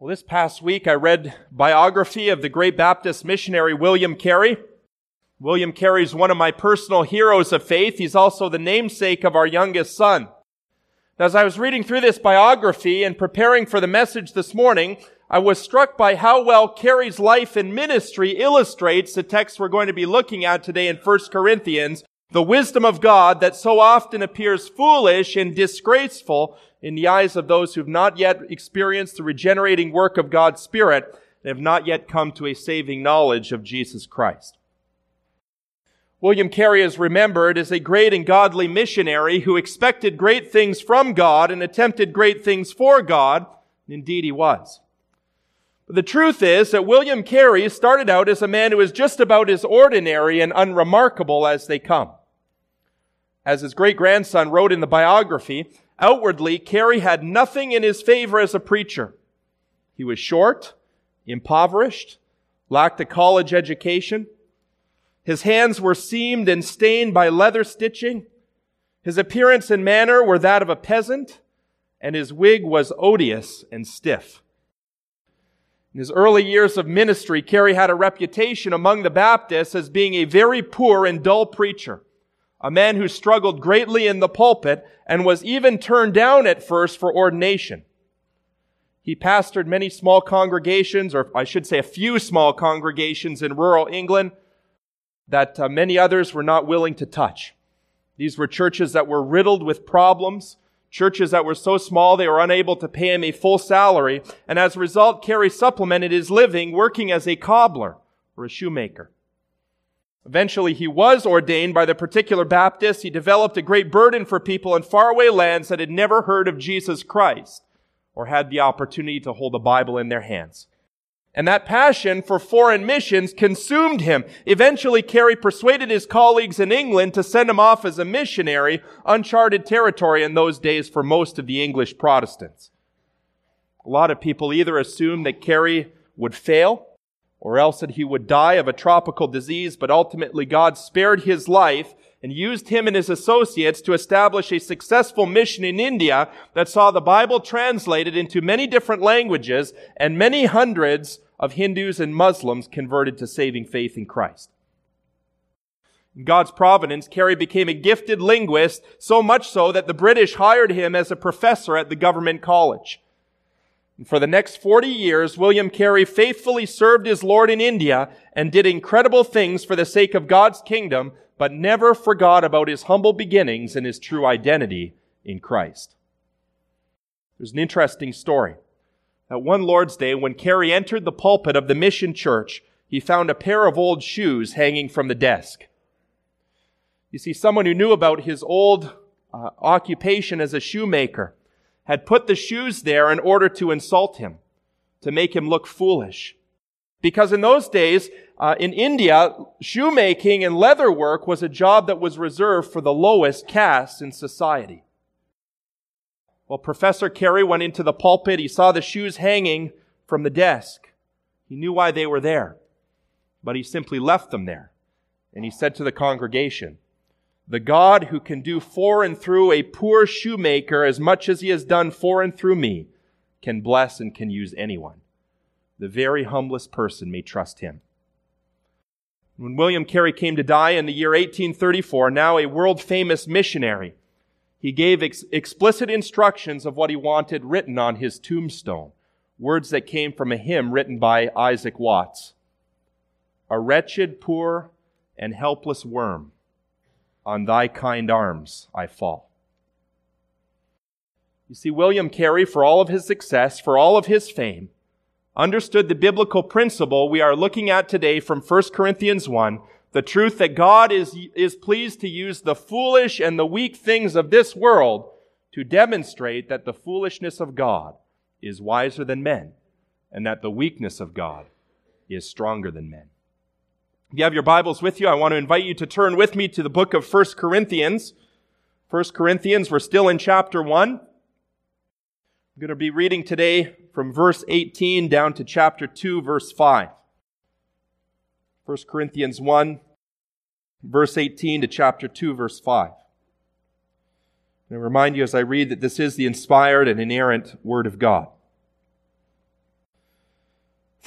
Well, this past week I read biography of the great Baptist missionary William Carey. William Carey is one of my personal heroes of faith. He's also the namesake of our youngest son. As I was reading through this biography and preparing for the message this morning, I was struck by how well Carey's life and ministry illustrates the text we're going to be looking at today in 1 Corinthians, the wisdom of God that so often appears foolish and disgraceful in the eyes of those who've not yet experienced the regenerating work of God's Spirit and have not yet come to a saving knowledge of Jesus Christ. William Carey is remembered as a great and godly missionary who expected great things from God and attempted great things for God. Indeed, he was. But the truth is that William Carey started out as a man who was just about as ordinary and unremarkable as they come. As his great grandson wrote in the biography, Outwardly, Carey had nothing in his favor as a preacher. He was short, impoverished, lacked a college education. His hands were seamed and stained by leather stitching. His appearance and manner were that of a peasant, and his wig was odious and stiff. In his early years of ministry, Carey had a reputation among the Baptists as being a very poor and dull preacher a man who struggled greatly in the pulpit and was even turned down at first for ordination. He pastored many small congregations, or I should say a few small congregations in rural England that uh, many others were not willing to touch. These were churches that were riddled with problems, churches that were so small they were unable to pay him a full salary, and as a result, Carey supplemented his living working as a cobbler or a shoemaker. Eventually, he was ordained by the particular Baptist. He developed a great burden for people in faraway lands that had never heard of Jesus Christ or had the opportunity to hold a Bible in their hands. And that passion for foreign missions consumed him. Eventually, Carey persuaded his colleagues in England to send him off as a missionary, uncharted territory in those days for most of the English Protestants. A lot of people either assumed that Carey would fail or else that he would die of a tropical disease, but ultimately God spared his life and used him and his associates to establish a successful mission in India that saw the Bible translated into many different languages and many hundreds of Hindus and Muslims converted to saving faith in Christ. In God's providence, Carey became a gifted linguist, so much so that the British hired him as a professor at the government college. For the next 40 years, William Carey faithfully served his Lord in India and did incredible things for the sake of God's kingdom, but never forgot about his humble beginnings and his true identity in Christ. There's an interesting story. At one Lord's Day, when Carey entered the pulpit of the mission church, he found a pair of old shoes hanging from the desk. You see, someone who knew about his old uh, occupation as a shoemaker had put the shoes there in order to insult him, to make him look foolish. Because in those days, uh, in India, shoemaking and leather work was a job that was reserved for the lowest caste in society. Well, Professor Carey went into the pulpit. He saw the shoes hanging from the desk. He knew why they were there, but he simply left them there. And he said to the congregation, the God who can do for and through a poor shoemaker as much as he has done for and through me can bless and can use anyone. The very humblest person may trust him. When William Carey came to die in the year 1834, now a world famous missionary, he gave ex- explicit instructions of what he wanted written on his tombstone. Words that came from a hymn written by Isaac Watts. A wretched, poor, and helpless worm on thy kind arms I fall. You see, William Carey, for all of his success, for all of his fame, understood the biblical principle we are looking at today from 1 Corinthians 1, the truth that God is, is pleased to use the foolish and the weak things of this world to demonstrate that the foolishness of God is wiser than men and that the weakness of God is stronger than men. If you have your Bibles with you, I want to invite you to turn with me to the book of 1 Corinthians. 1 Corinthians, we're still in chapter 1. I'm going to be reading today from verse 18 down to chapter 2, verse 5. 1 Corinthians 1, verse 18 to chapter 2, verse 5. I remind you as I read that this is the inspired and inerrant Word of God.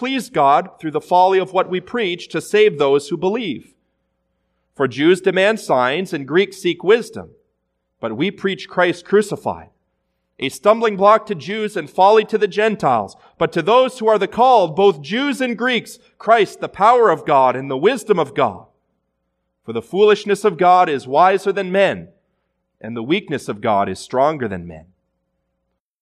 pleased God through the folly of what we preach to save those who believe. For Jews demand signs and Greeks seek wisdom, but we preach Christ crucified, a stumbling block to Jews and folly to the Gentiles, but to those who are the called, both Jews and Greeks, Christ the power of God and the wisdom of God. For the foolishness of God is wiser than men, and the weakness of God is stronger than men.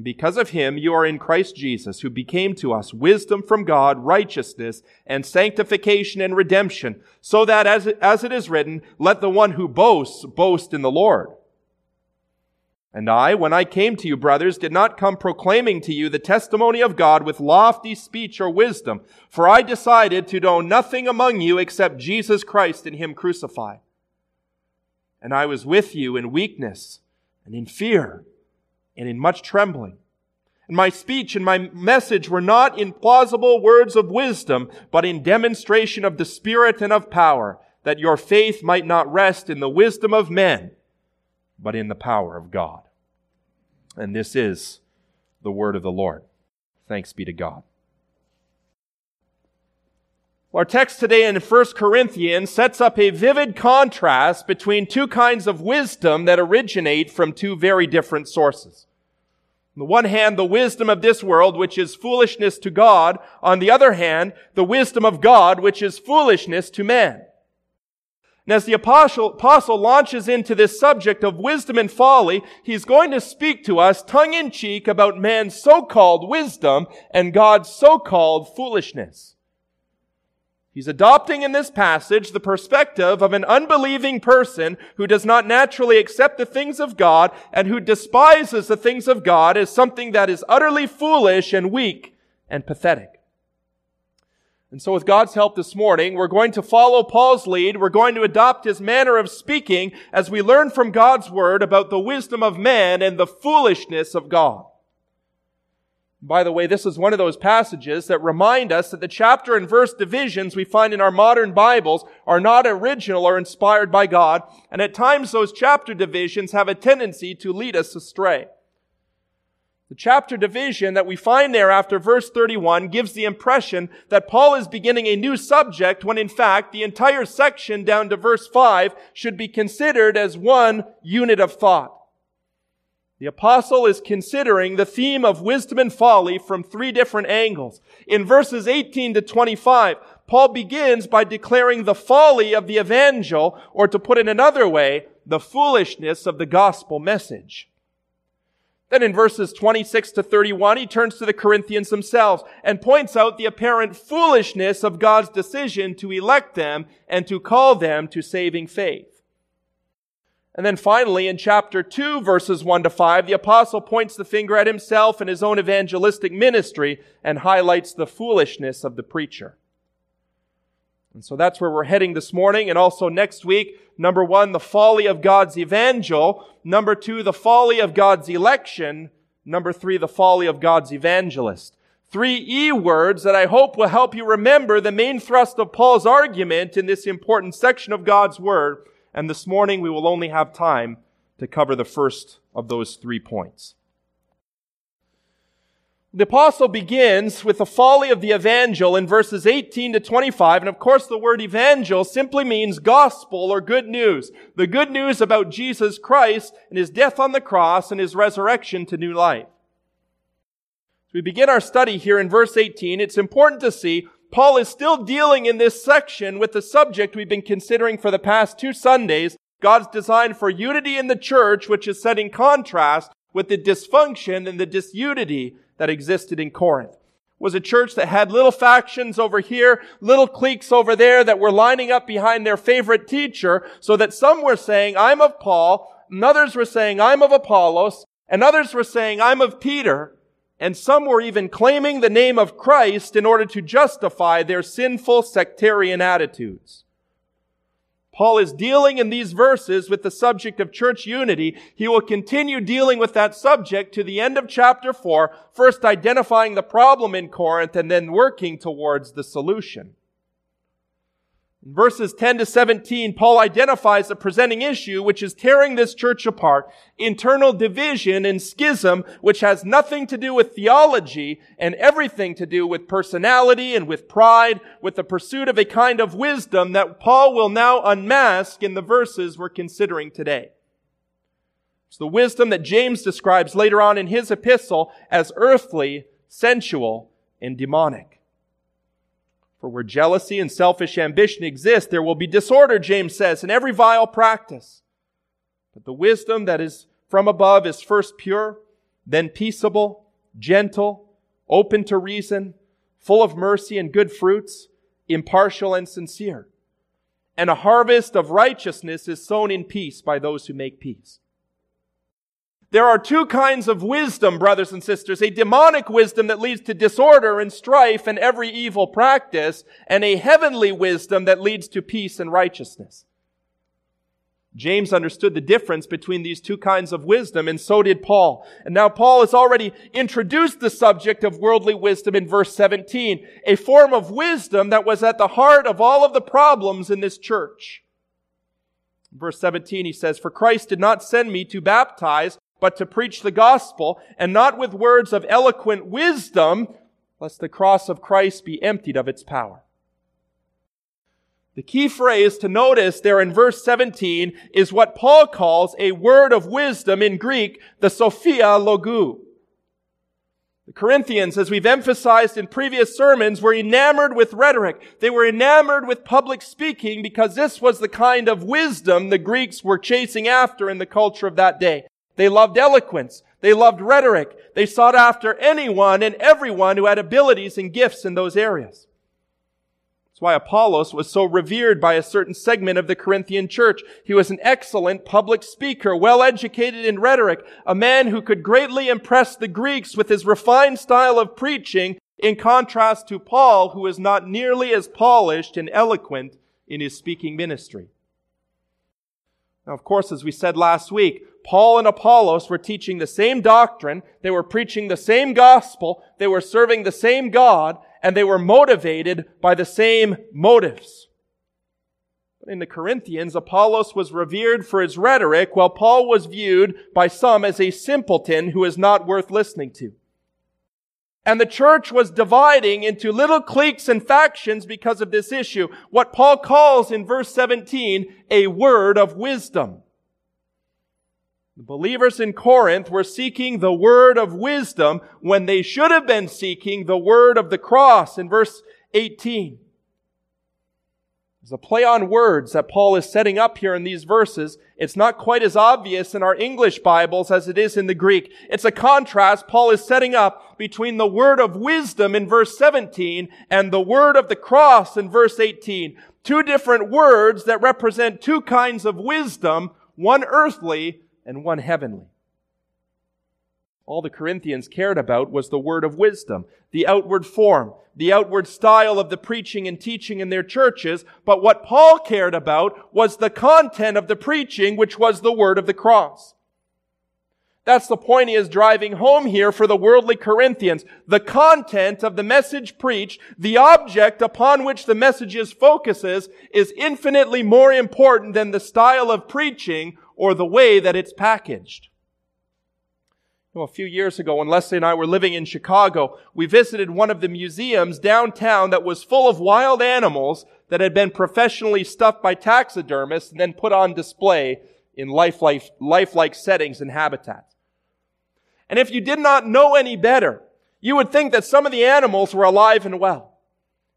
Because of him, you are in Christ Jesus, who became to us wisdom from God, righteousness, and sanctification and redemption, so that as it, as it is written, let the one who boasts boast in the Lord. And I, when I came to you, brothers, did not come proclaiming to you the testimony of God with lofty speech or wisdom, for I decided to know nothing among you except Jesus Christ and him crucified. And I was with you in weakness and in fear and in much trembling. And my speech and my message were not in plausible words of wisdom, but in demonstration of the Spirit and of power, that your faith might not rest in the wisdom of men, but in the power of God. And this is the word of the Lord. Thanks be to God. Our text today in 1 Corinthians sets up a vivid contrast between two kinds of wisdom that originate from two very different sources. On the one hand, the wisdom of this world, which is foolishness to God. On the other hand, the wisdom of God, which is foolishness to man. And as the apostle, apostle launches into this subject of wisdom and folly, he's going to speak to us tongue in cheek about man's so-called wisdom and God's so-called foolishness. He's adopting in this passage the perspective of an unbelieving person who does not naturally accept the things of God and who despises the things of God as something that is utterly foolish and weak and pathetic. And so with God's help this morning, we're going to follow Paul's lead. We're going to adopt his manner of speaking as we learn from God's word about the wisdom of man and the foolishness of God. By the way, this is one of those passages that remind us that the chapter and verse divisions we find in our modern Bibles are not original or inspired by God, and at times those chapter divisions have a tendency to lead us astray. The chapter division that we find there after verse 31 gives the impression that Paul is beginning a new subject when in fact the entire section down to verse 5 should be considered as one unit of thought. The apostle is considering the theme of wisdom and folly from three different angles. In verses 18 to 25, Paul begins by declaring the folly of the evangel, or to put it another way, the foolishness of the gospel message. Then in verses 26 to 31, he turns to the Corinthians themselves and points out the apparent foolishness of God's decision to elect them and to call them to saving faith. And then finally, in chapter 2, verses 1 to 5, the apostle points the finger at himself and his own evangelistic ministry and highlights the foolishness of the preacher. And so that's where we're heading this morning and also next week. Number one, the folly of God's evangel. Number two, the folly of God's election. Number three, the folly of God's evangelist. Three E words that I hope will help you remember the main thrust of Paul's argument in this important section of God's Word and this morning we will only have time to cover the first of those three points. The apostle begins with the folly of the evangel in verses 18 to 25. And of course, the word evangel simply means gospel or good news. The good news about Jesus Christ and his death on the cross and his resurrection to new life. As we begin our study here in verse 18, it's important to see Paul is still dealing in this section with the subject we've been considering for the past two Sundays, God's design for unity in the church, which is set in contrast with the dysfunction and the disunity that existed in Corinth. Was a church that had little factions over here, little cliques over there that were lining up behind their favorite teacher, so that some were saying, I'm of Paul, and others were saying, I'm of Apollos, and others were saying, I'm of Peter, and some were even claiming the name of Christ in order to justify their sinful sectarian attitudes. Paul is dealing in these verses with the subject of church unity. He will continue dealing with that subject to the end of chapter 4, first identifying the problem in Corinth and then working towards the solution. In verses 10 to 17, Paul identifies the presenting issue which is tearing this church apart, internal division and schism, which has nothing to do with theology and everything to do with personality and with pride, with the pursuit of a kind of wisdom that Paul will now unmask in the verses we're considering today. It's the wisdom that James describes later on in his epistle as earthly, sensual, and demonic. For where jealousy and selfish ambition exist, there will be disorder, James says, in every vile practice. But the wisdom that is from above is first pure, then peaceable, gentle, open to reason, full of mercy and good fruits, impartial and sincere. And a harvest of righteousness is sown in peace by those who make peace. There are two kinds of wisdom, brothers and sisters. A demonic wisdom that leads to disorder and strife and every evil practice, and a heavenly wisdom that leads to peace and righteousness. James understood the difference between these two kinds of wisdom, and so did Paul. And now Paul has already introduced the subject of worldly wisdom in verse 17, a form of wisdom that was at the heart of all of the problems in this church. verse 17, he says, For Christ did not send me to baptize, but to preach the gospel, and not with words of eloquent wisdom, lest the cross of Christ be emptied of its power. The key phrase to notice there in verse 17 is what Paul calls a word of wisdom in Greek, the Sophia Logou. The Corinthians, as we've emphasized in previous sermons, were enamored with rhetoric. They were enamored with public speaking because this was the kind of wisdom the Greeks were chasing after in the culture of that day. They loved eloquence. They loved rhetoric. They sought after anyone and everyone who had abilities and gifts in those areas. That's why Apollos was so revered by a certain segment of the Corinthian church. He was an excellent public speaker, well educated in rhetoric, a man who could greatly impress the Greeks with his refined style of preaching in contrast to Paul, who was not nearly as polished and eloquent in his speaking ministry. Now, of course, as we said last week, Paul and Apollos were teaching the same doctrine, they were preaching the same gospel, they were serving the same God, and they were motivated by the same motives. In the Corinthians, Apollos was revered for his rhetoric, while Paul was viewed by some as a simpleton who is not worth listening to. And the church was dividing into little cliques and factions because of this issue. What Paul calls in verse 17 a word of wisdom. The believers in Corinth were seeking the word of wisdom when they should have been seeking the word of the cross in verse 18. There's a play on words that Paul is setting up here in these verses. It's not quite as obvious in our English Bibles as it is in the Greek. It's a contrast Paul is setting up between the word of wisdom in verse 17 and the word of the cross in verse 18. Two different words that represent two kinds of wisdom, one earthly and one heavenly. All the Corinthians cared about was the word of wisdom, the outward form, the outward style of the preaching and teaching in their churches, but what Paul cared about was the content of the preaching, which was the word of the cross. That's the point he is driving home here for the worldly Corinthians. The content of the message preached, the object upon which the messages focuses, is infinitely more important than the style of preaching or the way that it's packaged. a few years ago, when Leslie and I were living in Chicago, we visited one of the museums downtown that was full of wild animals that had been professionally stuffed by taxidermists and then put on display in lifelike, lifelike settings and habitats. And if you did not know any better, you would think that some of the animals were alive and well.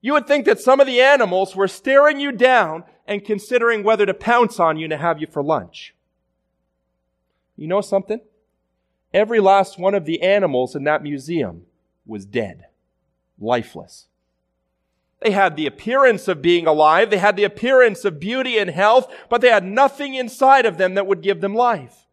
You would think that some of the animals were staring you down and considering whether to pounce on you to have you for lunch. You know something? Every last one of the animals in that museum was dead, lifeless. They had the appearance of being alive. They had the appearance of beauty and health, but they had nothing inside of them that would give them life.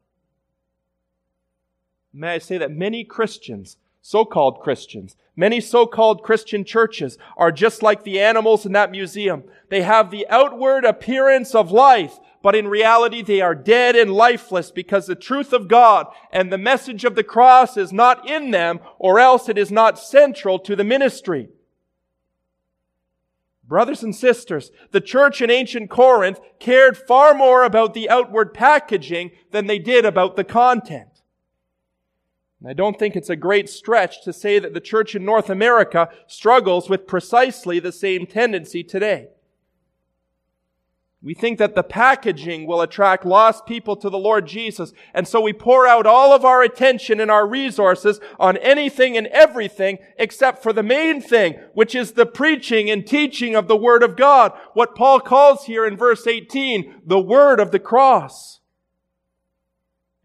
May I say that many Christians, so-called Christians, many so-called Christian churches are just like the animals in that museum. They have the outward appearance of life, but in reality they are dead and lifeless because the truth of God and the message of the cross is not in them or else it is not central to the ministry. Brothers and sisters, the church in ancient Corinth cared far more about the outward packaging than they did about the content. And I don't think it's a great stretch to say that the church in North America struggles with precisely the same tendency today. We think that the packaging will attract lost people to the Lord Jesus. And so we pour out all of our attention and our resources on anything and everything except for the main thing, which is the preaching and teaching of the Word of God. What Paul calls here in verse 18, the Word of the cross.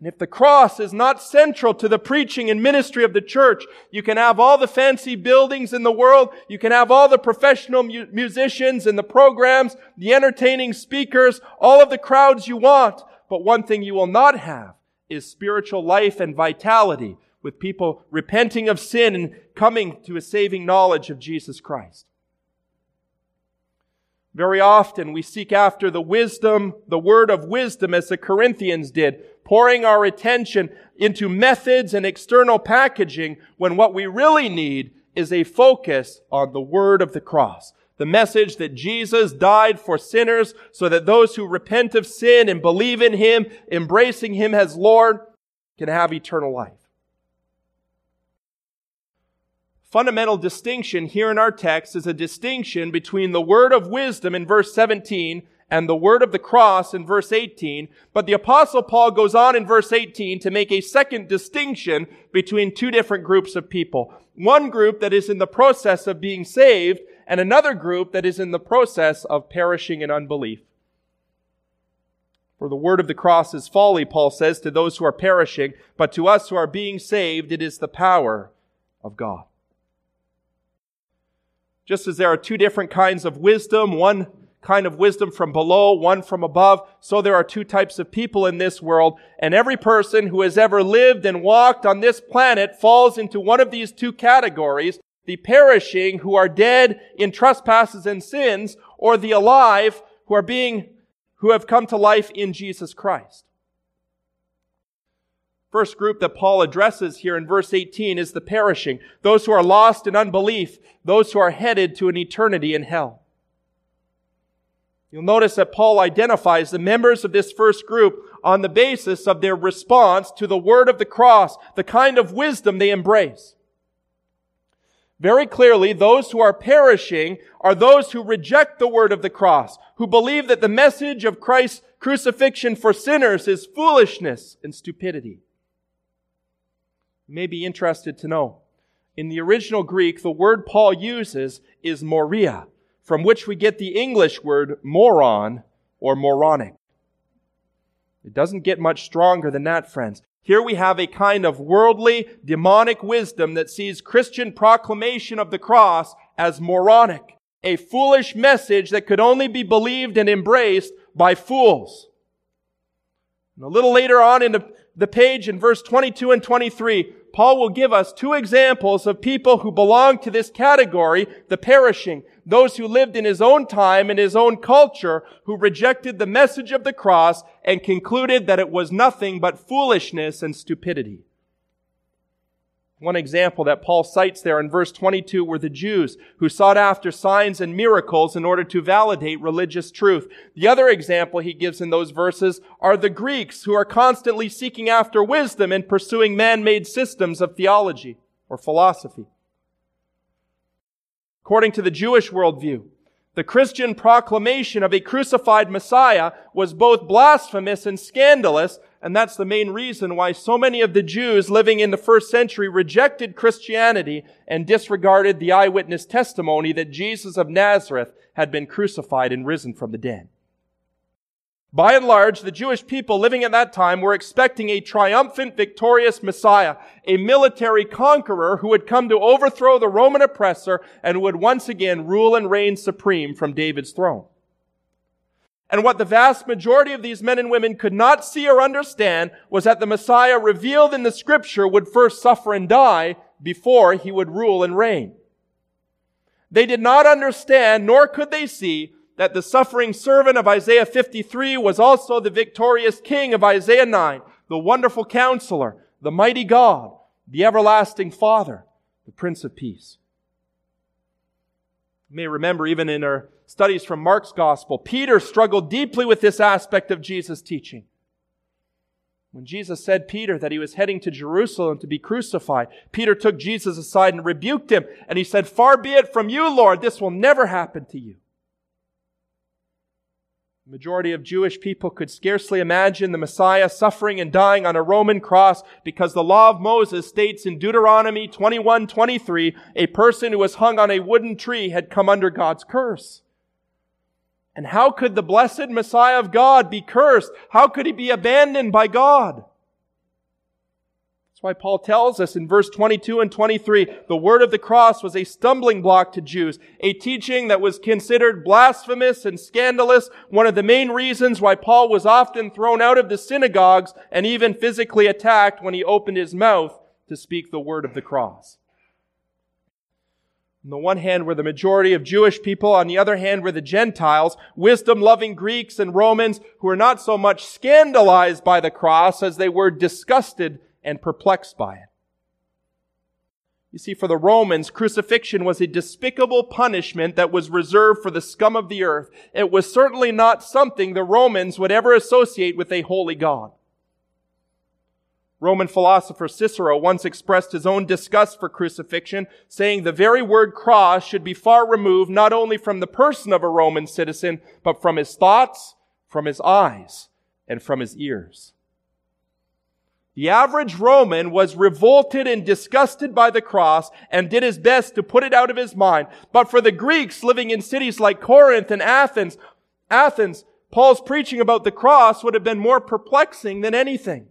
And if the cross is not central to the preaching and ministry of the church, you can have all the fancy buildings in the world, you can have all the professional mu- musicians and the programs, the entertaining speakers, all of the crowds you want, but one thing you will not have is spiritual life and vitality with people repenting of sin and coming to a saving knowledge of Jesus Christ. Very often we seek after the wisdom, the word of wisdom as the Corinthians did, pouring our attention into methods and external packaging when what we really need is a focus on the word of the cross. The message that Jesus died for sinners so that those who repent of sin and believe in Him, embracing Him as Lord, can have eternal life. Fundamental distinction here in our text is a distinction between the word of wisdom in verse 17 and the word of the cross in verse 18. But the apostle Paul goes on in verse 18 to make a second distinction between two different groups of people. One group that is in the process of being saved and another group that is in the process of perishing in unbelief. For the word of the cross is folly, Paul says, to those who are perishing, but to us who are being saved, it is the power of God. Just as there are two different kinds of wisdom, one kind of wisdom from below, one from above. So there are two types of people in this world. And every person who has ever lived and walked on this planet falls into one of these two categories. The perishing who are dead in trespasses and sins, or the alive who are being, who have come to life in Jesus Christ. First group that Paul addresses here in verse 18 is the perishing, those who are lost in unbelief, those who are headed to an eternity in hell. You'll notice that Paul identifies the members of this first group on the basis of their response to the word of the cross, the kind of wisdom they embrace. Very clearly, those who are perishing are those who reject the word of the cross, who believe that the message of Christ's crucifixion for sinners is foolishness and stupidity. You may be interested to know. In the original Greek, the word Paul uses is moria from which we get the English word moron or moronic. It doesn't get much stronger than that, friends. Here we have a kind of worldly, demonic wisdom that sees Christian proclamation of the cross as moronic, a foolish message that could only be believed and embraced by fools. And a little later on in the, the page in verse 22 and 23, Paul will give us two examples of people who belong to this category, the perishing, those who lived in his own time and his own culture, who rejected the message of the cross and concluded that it was nothing but foolishness and stupidity. One example that Paul cites there in verse 22 were the Jews who sought after signs and miracles in order to validate religious truth. The other example he gives in those verses are the Greeks who are constantly seeking after wisdom and pursuing man-made systems of theology or philosophy. According to the Jewish worldview, The Christian proclamation of a crucified Messiah was both blasphemous and scandalous, and that's the main reason why so many of the Jews living in the first century rejected Christianity and disregarded the eyewitness testimony that Jesus of Nazareth had been crucified and risen from the dead. By and large, the Jewish people living at that time were expecting a triumphant, victorious Messiah, a military conqueror who would come to overthrow the Roman oppressor and would once again rule and reign supreme from David's throne. And what the vast majority of these men and women could not see or understand was that the Messiah revealed in the scripture would first suffer and die before he would rule and reign. They did not understand, nor could they see, that the suffering servant of Isaiah 53 was also the victorious king of Isaiah 9, the wonderful counselor, the mighty God, the everlasting Father, the Prince of Peace. You may remember even in our studies from Mark's Gospel, Peter struggled deeply with this aspect of Jesus' teaching. When Jesus said Peter that he was heading to Jerusalem to be crucified, Peter took Jesus aside and rebuked him, and he said, Far be it from you, Lord, this will never happen to you. The majority of Jewish people could scarcely imagine the Messiah suffering and dying on a Roman cross because the law of Moses states in Deuteronomy 21, 23, a person who was hung on a wooden tree had come under God's curse. And how could the blessed Messiah of God be cursed? How could he be abandoned by God? Why Paul tells us in verse 22 and 23, the word of the cross was a stumbling block to Jews, a teaching that was considered blasphemous and scandalous, one of the main reasons why Paul was often thrown out of the synagogues and even physically attacked when he opened his mouth to speak the word of the cross. On the one hand were the majority of Jewish people, on the other hand were the Gentiles, wisdom-loving Greeks and Romans who were not so much scandalized by the cross as they were disgusted and perplexed by it. You see, for the Romans, crucifixion was a despicable punishment that was reserved for the scum of the earth. It was certainly not something the Romans would ever associate with a holy God. Roman philosopher Cicero once expressed his own disgust for crucifixion, saying the very word cross should be far removed not only from the person of a Roman citizen, but from his thoughts, from his eyes, and from his ears. The average Roman was revolted and disgusted by the cross and did his best to put it out of his mind. But for the Greeks living in cities like Corinth and Athens, Athens, Paul's preaching about the cross would have been more perplexing than anything.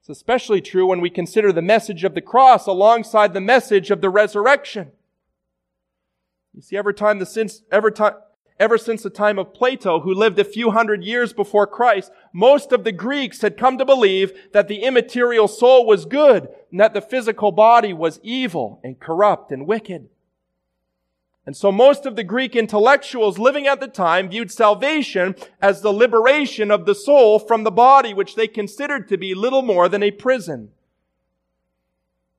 It's especially true when we consider the message of the cross alongside the message of the resurrection. You see, every time the sins, every time, Ever since the time of Plato, who lived a few hundred years before Christ, most of the Greeks had come to believe that the immaterial soul was good and that the physical body was evil and corrupt and wicked. And so most of the Greek intellectuals living at the time viewed salvation as the liberation of the soul from the body, which they considered to be little more than a prison.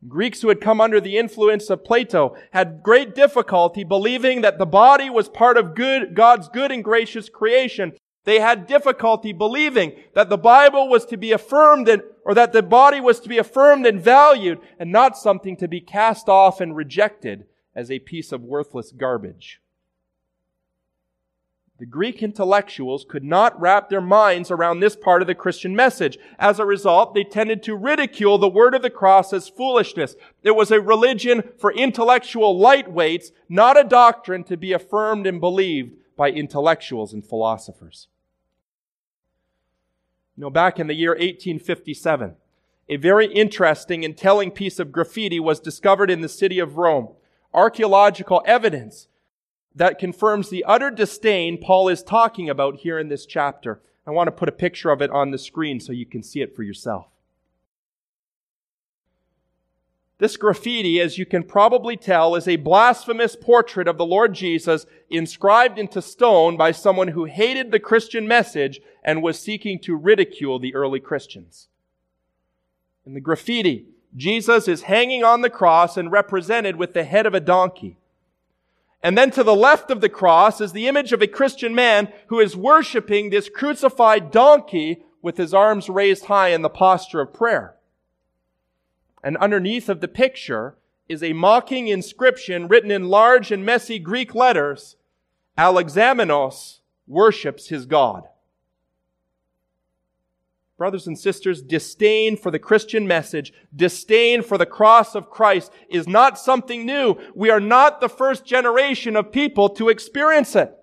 Greeks who had come under the influence of Plato had great difficulty believing that the body was part of good, God's good and gracious creation. They had difficulty believing that the Bible was to be affirmed and, or that the body was to be affirmed and valued and not something to be cast off and rejected as a piece of worthless garbage. The Greek intellectuals could not wrap their minds around this part of the Christian message. As a result, they tended to ridicule the word of the cross as foolishness. It was a religion for intellectual lightweights, not a doctrine to be affirmed and believed by intellectuals and philosophers. You know, back in the year 1857, a very interesting and telling piece of graffiti was discovered in the city of Rome. Archaeological evidence that confirms the utter disdain Paul is talking about here in this chapter. I want to put a picture of it on the screen so you can see it for yourself. This graffiti, as you can probably tell, is a blasphemous portrait of the Lord Jesus inscribed into stone by someone who hated the Christian message and was seeking to ridicule the early Christians. In the graffiti, Jesus is hanging on the cross and represented with the head of a donkey. And then to the left of the cross is the image of a Christian man who is worshiping this crucified donkey with his arms raised high in the posture of prayer. And underneath of the picture is a mocking inscription written in large and messy Greek letters Alexamenos worships his God. Brothers and sisters, disdain for the Christian message, disdain for the cross of Christ is not something new. We are not the first generation of people to experience it.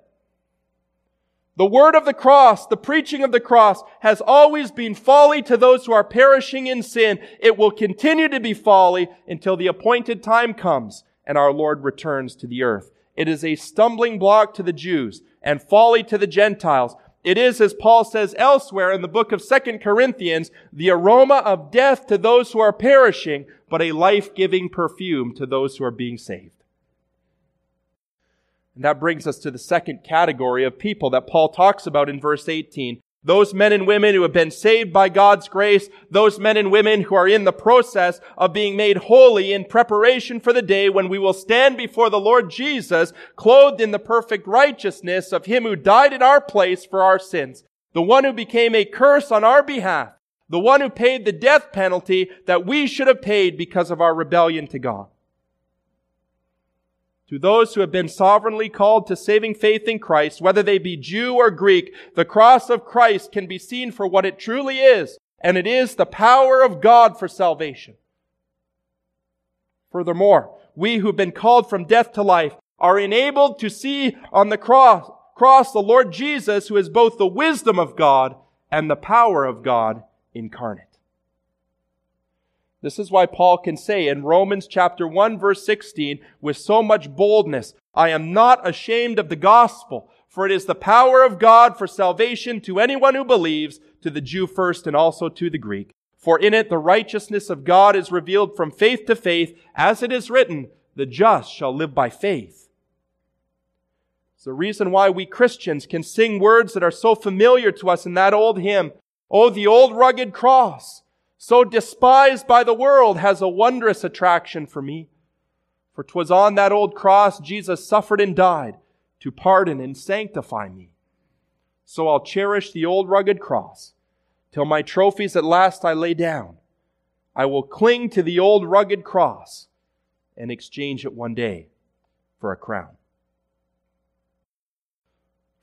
The word of the cross, the preaching of the cross has always been folly to those who are perishing in sin. It will continue to be folly until the appointed time comes and our Lord returns to the earth. It is a stumbling block to the Jews and folly to the Gentiles. It is, as Paul says elsewhere in the book of Second Corinthians, the aroma of death to those who are perishing, but a life-giving perfume to those who are being saved. And that brings us to the second category of people that Paul talks about in verse 18. Those men and women who have been saved by God's grace, those men and women who are in the process of being made holy in preparation for the day when we will stand before the Lord Jesus, clothed in the perfect righteousness of Him who died in our place for our sins, the one who became a curse on our behalf, the one who paid the death penalty that we should have paid because of our rebellion to God. To those who have been sovereignly called to saving faith in Christ, whether they be Jew or Greek, the cross of Christ can be seen for what it truly is, and it is the power of God for salvation. Furthermore, we who've been called from death to life are enabled to see on the cross, cross the Lord Jesus, who is both the wisdom of God and the power of God incarnate. This is why Paul can say in Romans chapter 1 verse 16 with so much boldness, I am not ashamed of the gospel, for it is the power of God for salvation to anyone who believes, to the Jew first and also to the Greek. For in it the righteousness of God is revealed from faith to faith, as it is written, the just shall live by faith. It's the reason why we Christians can sing words that are so familiar to us in that old hymn. Oh, the old rugged cross so despised by the world, has a wondrous attraction for me. For 'twas on that old cross Jesus suffered and died to pardon and sanctify me. So I'll cherish the old rugged cross till my trophies at last I lay down. I will cling to the old rugged cross and exchange it one day for a crown.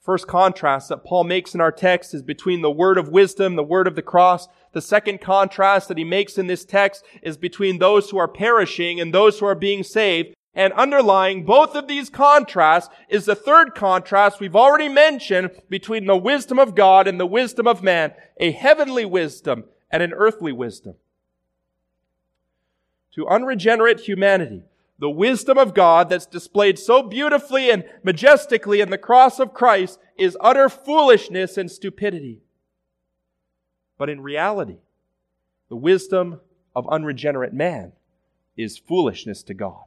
First contrast that Paul makes in our text is between the word of wisdom, the word of the cross. The second contrast that he makes in this text is between those who are perishing and those who are being saved. And underlying both of these contrasts is the third contrast we've already mentioned between the wisdom of God and the wisdom of man, a heavenly wisdom and an earthly wisdom. To unregenerate humanity, the wisdom of God that's displayed so beautifully and majestically in the cross of Christ is utter foolishness and stupidity. But in reality, the wisdom of unregenerate man is foolishness to God.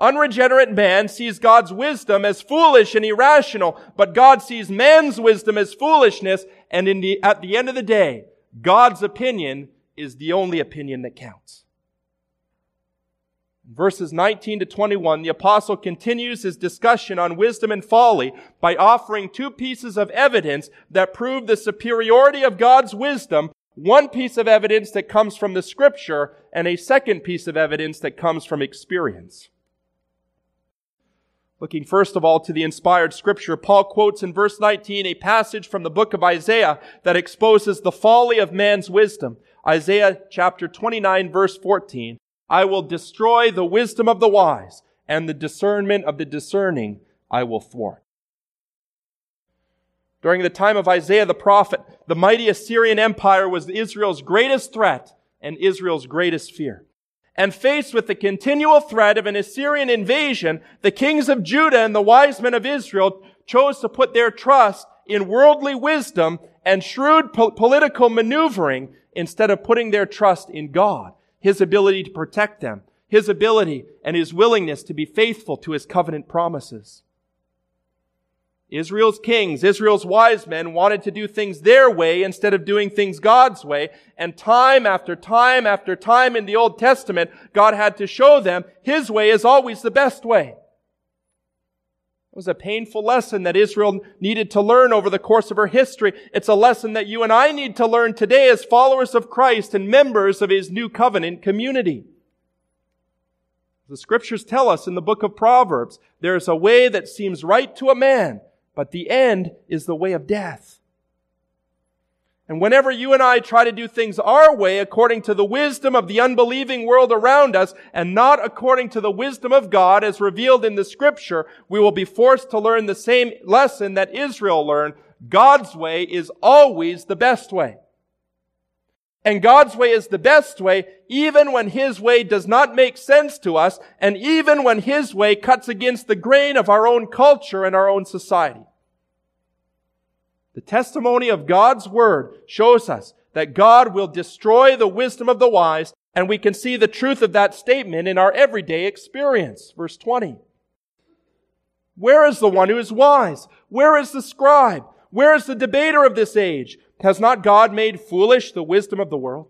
Unregenerate man sees God's wisdom as foolish and irrational, but God sees man's wisdom as foolishness, and the, at the end of the day, God's opinion is the only opinion that counts verses 19 to 21, the apostle continues his discussion on wisdom and folly by offering two pieces of evidence that prove the superiority of God's wisdom. One piece of evidence that comes from the scripture and a second piece of evidence that comes from experience. Looking first of all to the inspired scripture, Paul quotes in verse 19 a passage from the book of Isaiah that exposes the folly of man's wisdom. Isaiah chapter 29 verse 14. I will destroy the wisdom of the wise, and the discernment of the discerning I will thwart. During the time of Isaiah the prophet, the mighty Assyrian Empire was Israel's greatest threat and Israel's greatest fear. And faced with the continual threat of an Assyrian invasion, the kings of Judah and the wise men of Israel chose to put their trust in worldly wisdom and shrewd po- political maneuvering instead of putting their trust in God his ability to protect them, his ability and his willingness to be faithful to his covenant promises. Israel's kings, Israel's wise men wanted to do things their way instead of doing things God's way. And time after time after time in the Old Testament, God had to show them His way is always the best way. Was a painful lesson that Israel needed to learn over the course of her history. It's a lesson that you and I need to learn today as followers of Christ and members of His new covenant community. The scriptures tell us in the book of Proverbs, there is a way that seems right to a man, but the end is the way of death. And whenever you and I try to do things our way according to the wisdom of the unbelieving world around us and not according to the wisdom of God as revealed in the scripture, we will be forced to learn the same lesson that Israel learned. God's way is always the best way. And God's way is the best way, even when His way does not make sense to us, and even when His way cuts against the grain of our own culture and our own society. The testimony of God's Word shows us that God will destroy the wisdom of the wise, and we can see the truth of that statement in our everyday experience. Verse 20. Where is the one who is wise? Where is the scribe? Where is the debater of this age? Has not God made foolish the wisdom of the world?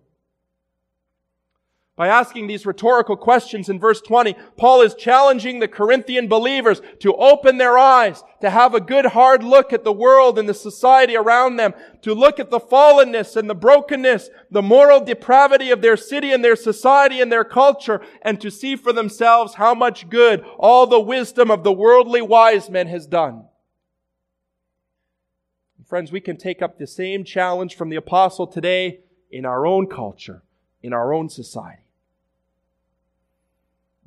By asking these rhetorical questions in verse 20, Paul is challenging the Corinthian believers to open their eyes, to have a good hard look at the world and the society around them, to look at the fallenness and the brokenness, the moral depravity of their city and their society and their culture, and to see for themselves how much good all the wisdom of the worldly wise men has done. Friends, we can take up the same challenge from the apostle today in our own culture, in our own society.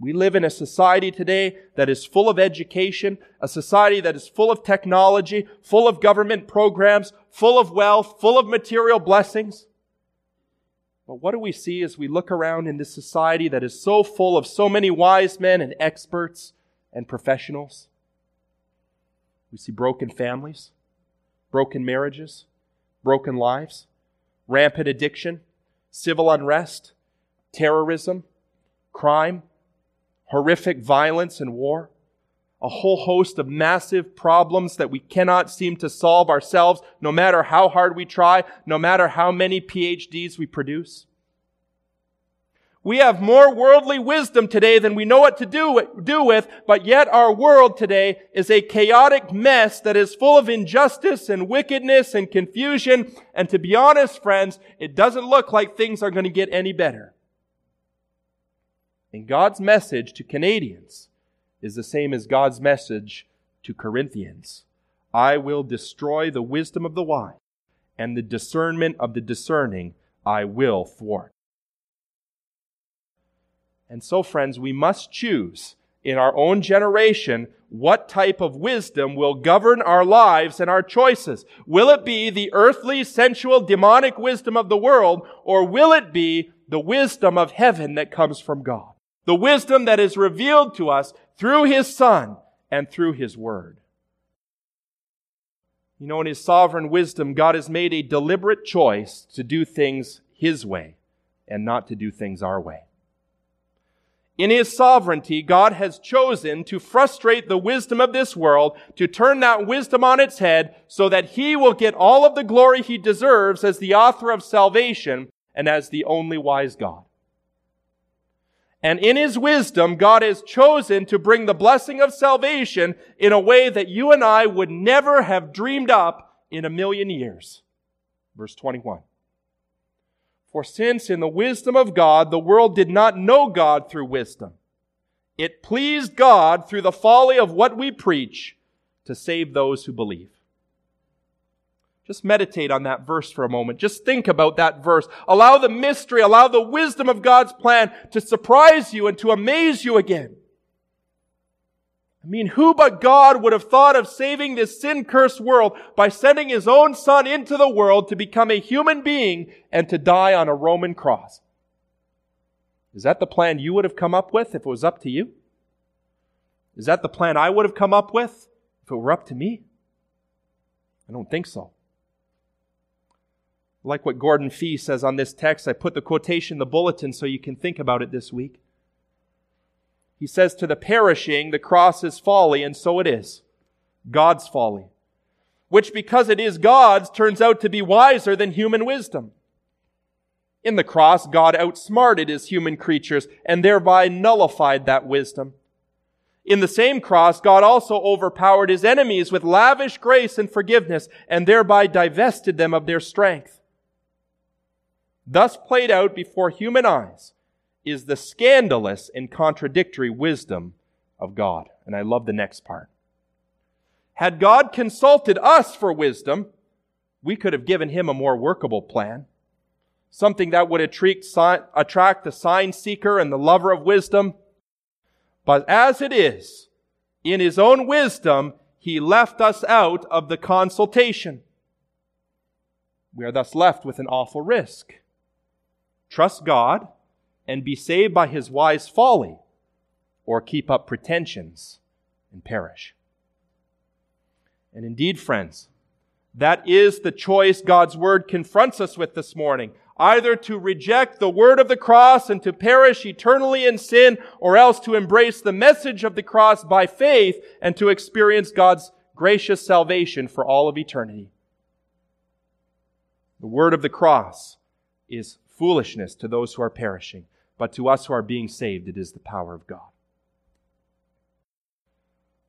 We live in a society today that is full of education, a society that is full of technology, full of government programs, full of wealth, full of material blessings. But what do we see as we look around in this society that is so full of so many wise men and experts and professionals? We see broken families broken marriages, broken lives, rampant addiction, civil unrest, terrorism, crime, horrific violence and war, a whole host of massive problems that we cannot seem to solve ourselves, no matter how hard we try, no matter how many PhDs we produce. We have more worldly wisdom today than we know what to do, do with, but yet our world today is a chaotic mess that is full of injustice and wickedness and confusion. And to be honest, friends, it doesn't look like things are going to get any better. And God's message to Canadians is the same as God's message to Corinthians. I will destroy the wisdom of the wise, and the discernment of the discerning I will thwart. And so, friends, we must choose in our own generation what type of wisdom will govern our lives and our choices. Will it be the earthly, sensual, demonic wisdom of the world, or will it be the wisdom of heaven that comes from God? The wisdom that is revealed to us through His Son and through His Word. You know, in His sovereign wisdom, God has made a deliberate choice to do things His way and not to do things our way. In his sovereignty, God has chosen to frustrate the wisdom of this world, to turn that wisdom on its head, so that he will get all of the glory he deserves as the author of salvation and as the only wise God. And in his wisdom, God has chosen to bring the blessing of salvation in a way that you and I would never have dreamed up in a million years. Verse 21. For since in the wisdom of God the world did not know God through wisdom, it pleased God through the folly of what we preach to save those who believe. Just meditate on that verse for a moment. Just think about that verse. Allow the mystery, allow the wisdom of God's plan to surprise you and to amaze you again. I mean, who but God would have thought of saving this sin-cursed world by sending his own son into the world to become a human being and to die on a Roman cross? Is that the plan you would have come up with if it was up to you? Is that the plan I would have come up with if it were up to me? I don't think so. Like what Gordon Fee says on this text, I put the quotation in the bulletin so you can think about it this week. He says to the perishing, the cross is folly, and so it is. God's folly. Which because it is God's turns out to be wiser than human wisdom. In the cross, God outsmarted his human creatures and thereby nullified that wisdom. In the same cross, God also overpowered his enemies with lavish grace and forgiveness and thereby divested them of their strength. Thus played out before human eyes is the scandalous and contradictory wisdom of God. And I love the next part. Had God consulted us for wisdom, we could have given him a more workable plan. Something that would attract the sign seeker and the lover of wisdom. But as it is, in his own wisdom, he left us out of the consultation. We are thus left with an awful risk. Trust God and be saved by his wise folly, or keep up pretensions and perish. And indeed, friends, that is the choice God's word confronts us with this morning. Either to reject the word of the cross and to perish eternally in sin, or else to embrace the message of the cross by faith and to experience God's gracious salvation for all of eternity. The word of the cross is foolishness to those who are perishing, but to us who are being saved, it is the power of God.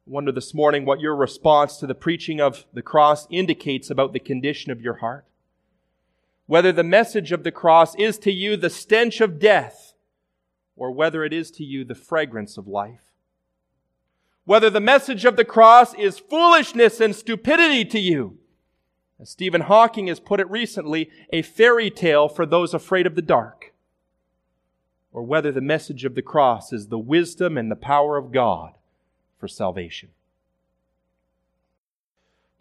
I wonder this morning what your response to the preaching of the cross indicates about the condition of your heart. Whether the message of the cross is to you the stench of death, or whether it is to you the fragrance of life. Whether the message of the cross is foolishness and stupidity to you, as Stephen Hawking has put it recently, a fairy tale for those afraid of the dark, or whether the message of the cross is the wisdom and the power of God for salvation.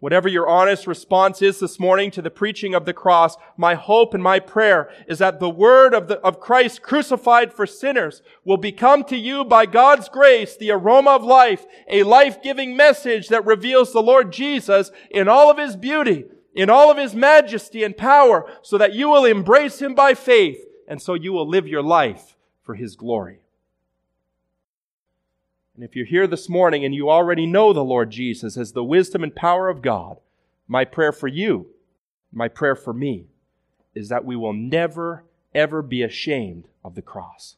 Whatever your honest response is this morning to the preaching of the cross, my hope and my prayer is that the word of, the, of Christ crucified for sinners will become to you by God's grace the aroma of life, a life-giving message that reveals the Lord Jesus in all of his beauty, in all of his majesty and power, so that you will embrace him by faith, and so you will live your life for his glory. And if you're here this morning and you already know the Lord Jesus as the wisdom and power of God, my prayer for you, my prayer for me, is that we will never, ever be ashamed of the cross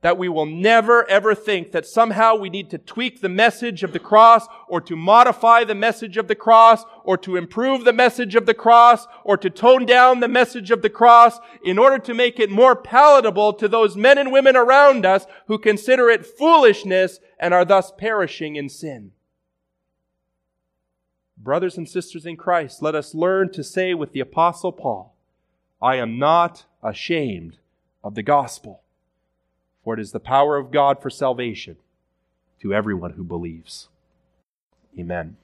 that we will never ever think that somehow we need to tweak the message of the cross or to modify the message of the cross or to improve the message of the cross or to tone down the message of the cross in order to make it more palatable to those men and women around us who consider it foolishness and are thus perishing in sin. Brothers and sisters in Christ, let us learn to say with the apostle Paul, I am not ashamed of the gospel for it is the power of God for salvation to everyone who believes. Amen.